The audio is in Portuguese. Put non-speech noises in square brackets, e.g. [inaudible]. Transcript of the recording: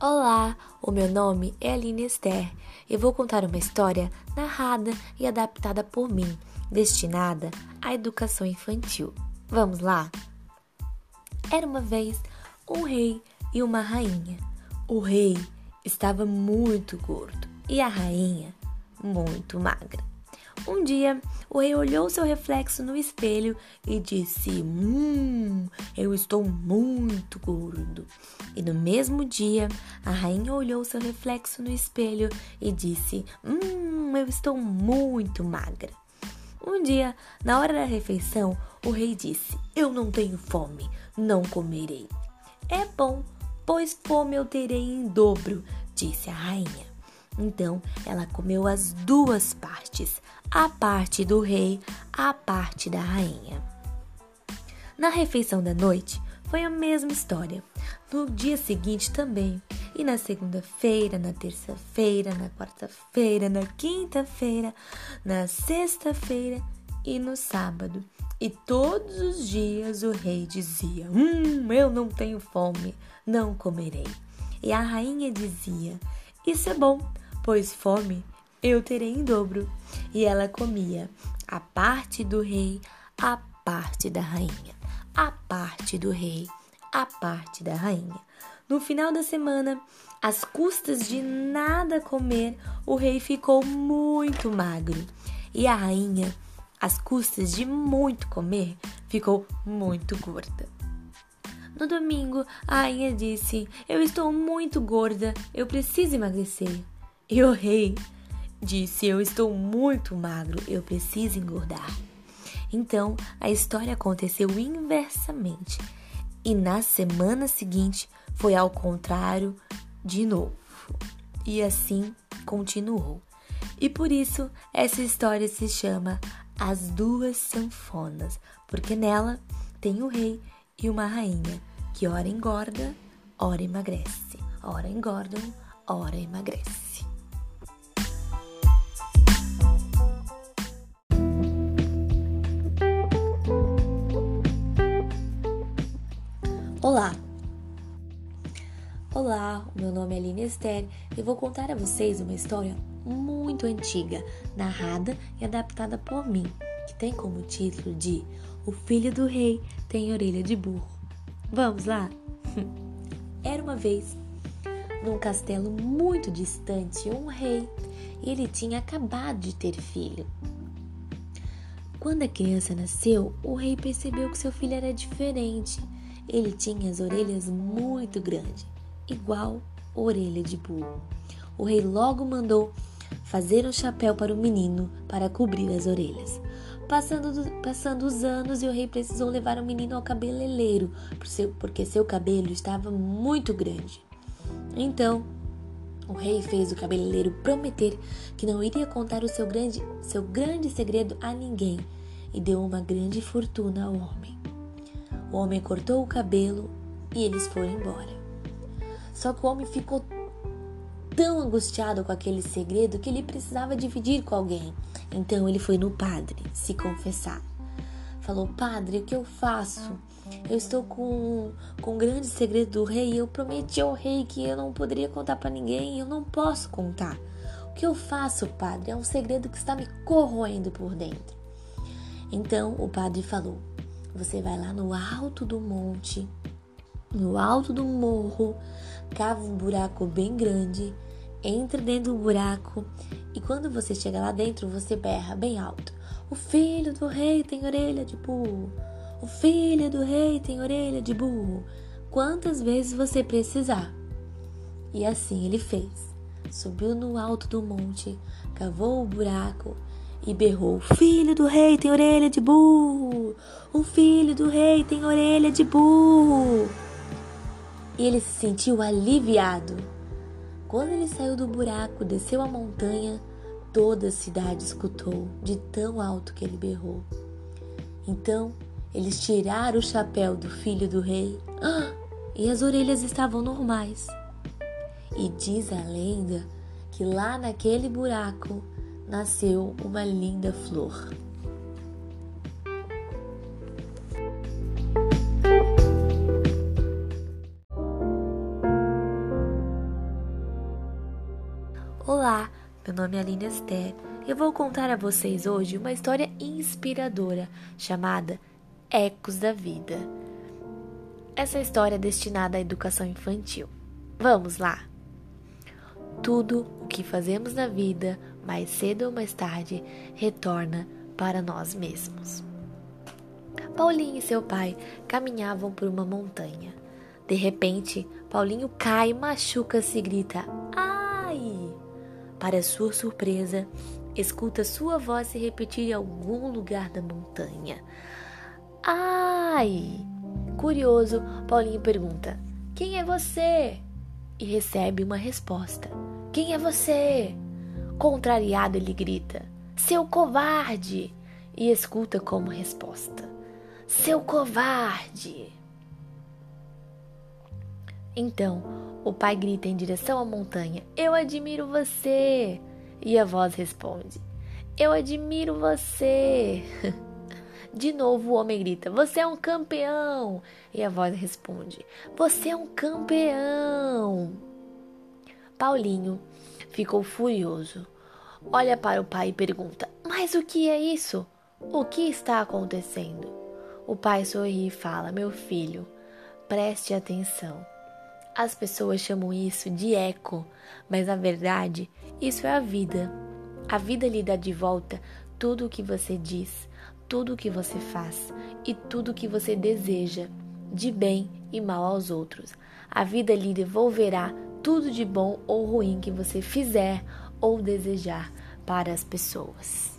Olá, o meu nome é Aline Esther e vou contar uma história narrada e adaptada por mim, destinada à educação infantil. Vamos lá? Era uma vez um rei e uma rainha. O rei estava muito gordo e a rainha muito magra. Um dia, o rei olhou seu reflexo no espelho e disse: Hum, eu estou muito gordo. E no mesmo dia, a rainha olhou seu reflexo no espelho e disse: Hum, eu estou muito magra. Um dia, na hora da refeição, o rei disse: Eu não tenho fome, não comerei. É bom, pois fome eu terei em dobro, disse a rainha. Então ela comeu as duas partes, a parte do rei, a parte da rainha. Na refeição da noite foi a mesma história. No dia seguinte também. E na segunda-feira, na terça-feira, na quarta-feira, na quinta-feira, na sexta-feira e no sábado. E todos os dias o rei dizia: Hum, eu não tenho fome, não comerei. E a rainha dizia: Isso é bom, pois fome eu terei em dobro. E ela comia a parte do rei, a parte da rainha, a parte do rei, a parte da rainha. No final da semana, às custas de nada comer, o rei ficou muito magro e a rainha, às custas de muito comer, ficou muito gorda. No domingo, a rainha disse: Eu estou muito gorda, eu preciso emagrecer. E o rei Disse: Eu estou muito magro, eu preciso engordar. Então a história aconteceu inversamente e na semana seguinte foi ao contrário de novo. E assim continuou. E por isso essa história se chama As Duas Sanfonas, porque nela tem o rei e uma rainha que ora engorda, ora emagrece. Ora engordam, ora emagrece. Olá! Olá, meu nome é Aline Esther e vou contar a vocês uma história muito antiga, narrada e adaptada por mim, que tem como título de O Filho do Rei tem orelha de burro. Vamos lá? [laughs] Era uma vez, num castelo muito distante, um rei e ele tinha acabado de ter filho. Quando a criança nasceu, o rei percebeu que seu filho era diferente ele tinha as orelhas muito grandes, igual orelha de burro. O rei logo mandou fazer um chapéu para o menino para cobrir as orelhas. Passando, passando os anos, e o rei precisou levar o menino ao cabeleireiro, porque seu cabelo estava muito grande. Então, o rei fez o cabeleireiro prometer que não iria contar o seu grande, seu grande segredo a ninguém e deu uma grande fortuna ao homem. O homem cortou o cabelo e eles foram embora. Só que o homem ficou tão angustiado com aquele segredo que ele precisava dividir com alguém. Então ele foi no padre se confessar. Falou: Padre, o que eu faço? Eu estou com, com um grande segredo do rei. Eu prometi ao rei que eu não poderia contar para ninguém. Eu não posso contar. O que eu faço, padre? É um segredo que está me corroendo por dentro. Então o padre falou: você vai lá no alto do monte, no alto do morro, cava um buraco bem grande, entra dentro do buraco e quando você chega lá dentro, você berra bem alto: O filho do rei tem orelha de burro. O filho do rei tem orelha de burro. Quantas vezes você precisar. E assim ele fez. Subiu no alto do monte, cavou o buraco e berrou: Filho do rei tem orelha de burro! O filho do rei tem orelha de burro! E ele se sentiu aliviado. Quando ele saiu do buraco, desceu a montanha, toda a cidade escutou de tão alto que ele berrou. Então, eles tiraram o chapéu do filho do rei ah, e as orelhas estavam normais. E diz a lenda que lá naquele buraco nasceu uma linda flor. Olá, meu nome é Aline Esther. Eu vou contar a vocês hoje uma história inspiradora chamada Ecos da Vida. Essa história é destinada à educação infantil. Vamos lá! Tudo o que fazemos na vida mais cedo ou mais tarde, retorna para nós mesmos. Paulinho e seu pai caminhavam por uma montanha. De repente, Paulinho cai, machuca-se e grita: Ai! Para sua surpresa, escuta sua voz se repetir em algum lugar da montanha. Ai! Curioso, Paulinho pergunta: Quem é você? E recebe uma resposta: Quem é você? Contrariado, ele grita: Seu covarde! E escuta como resposta: Seu covarde! Então, o pai grita em direção à montanha: Eu admiro você! E a voz responde: Eu admiro você! [laughs] De novo o homem grita: Você é um campeão! E a voz responde: Você é um campeão! Paulinho ficou furioso. Olha para o pai e pergunta: Mas o que é isso? O que está acontecendo? O pai sorri e fala: Meu filho, preste atenção. As pessoas chamam isso de eco, mas na verdade isso é a vida. A vida lhe dá de volta tudo o que você diz, tudo o que você faz e tudo o que você deseja, de bem e mal aos outros. A vida lhe devolverá tudo de bom ou ruim que você fizer ou desejar para as pessoas.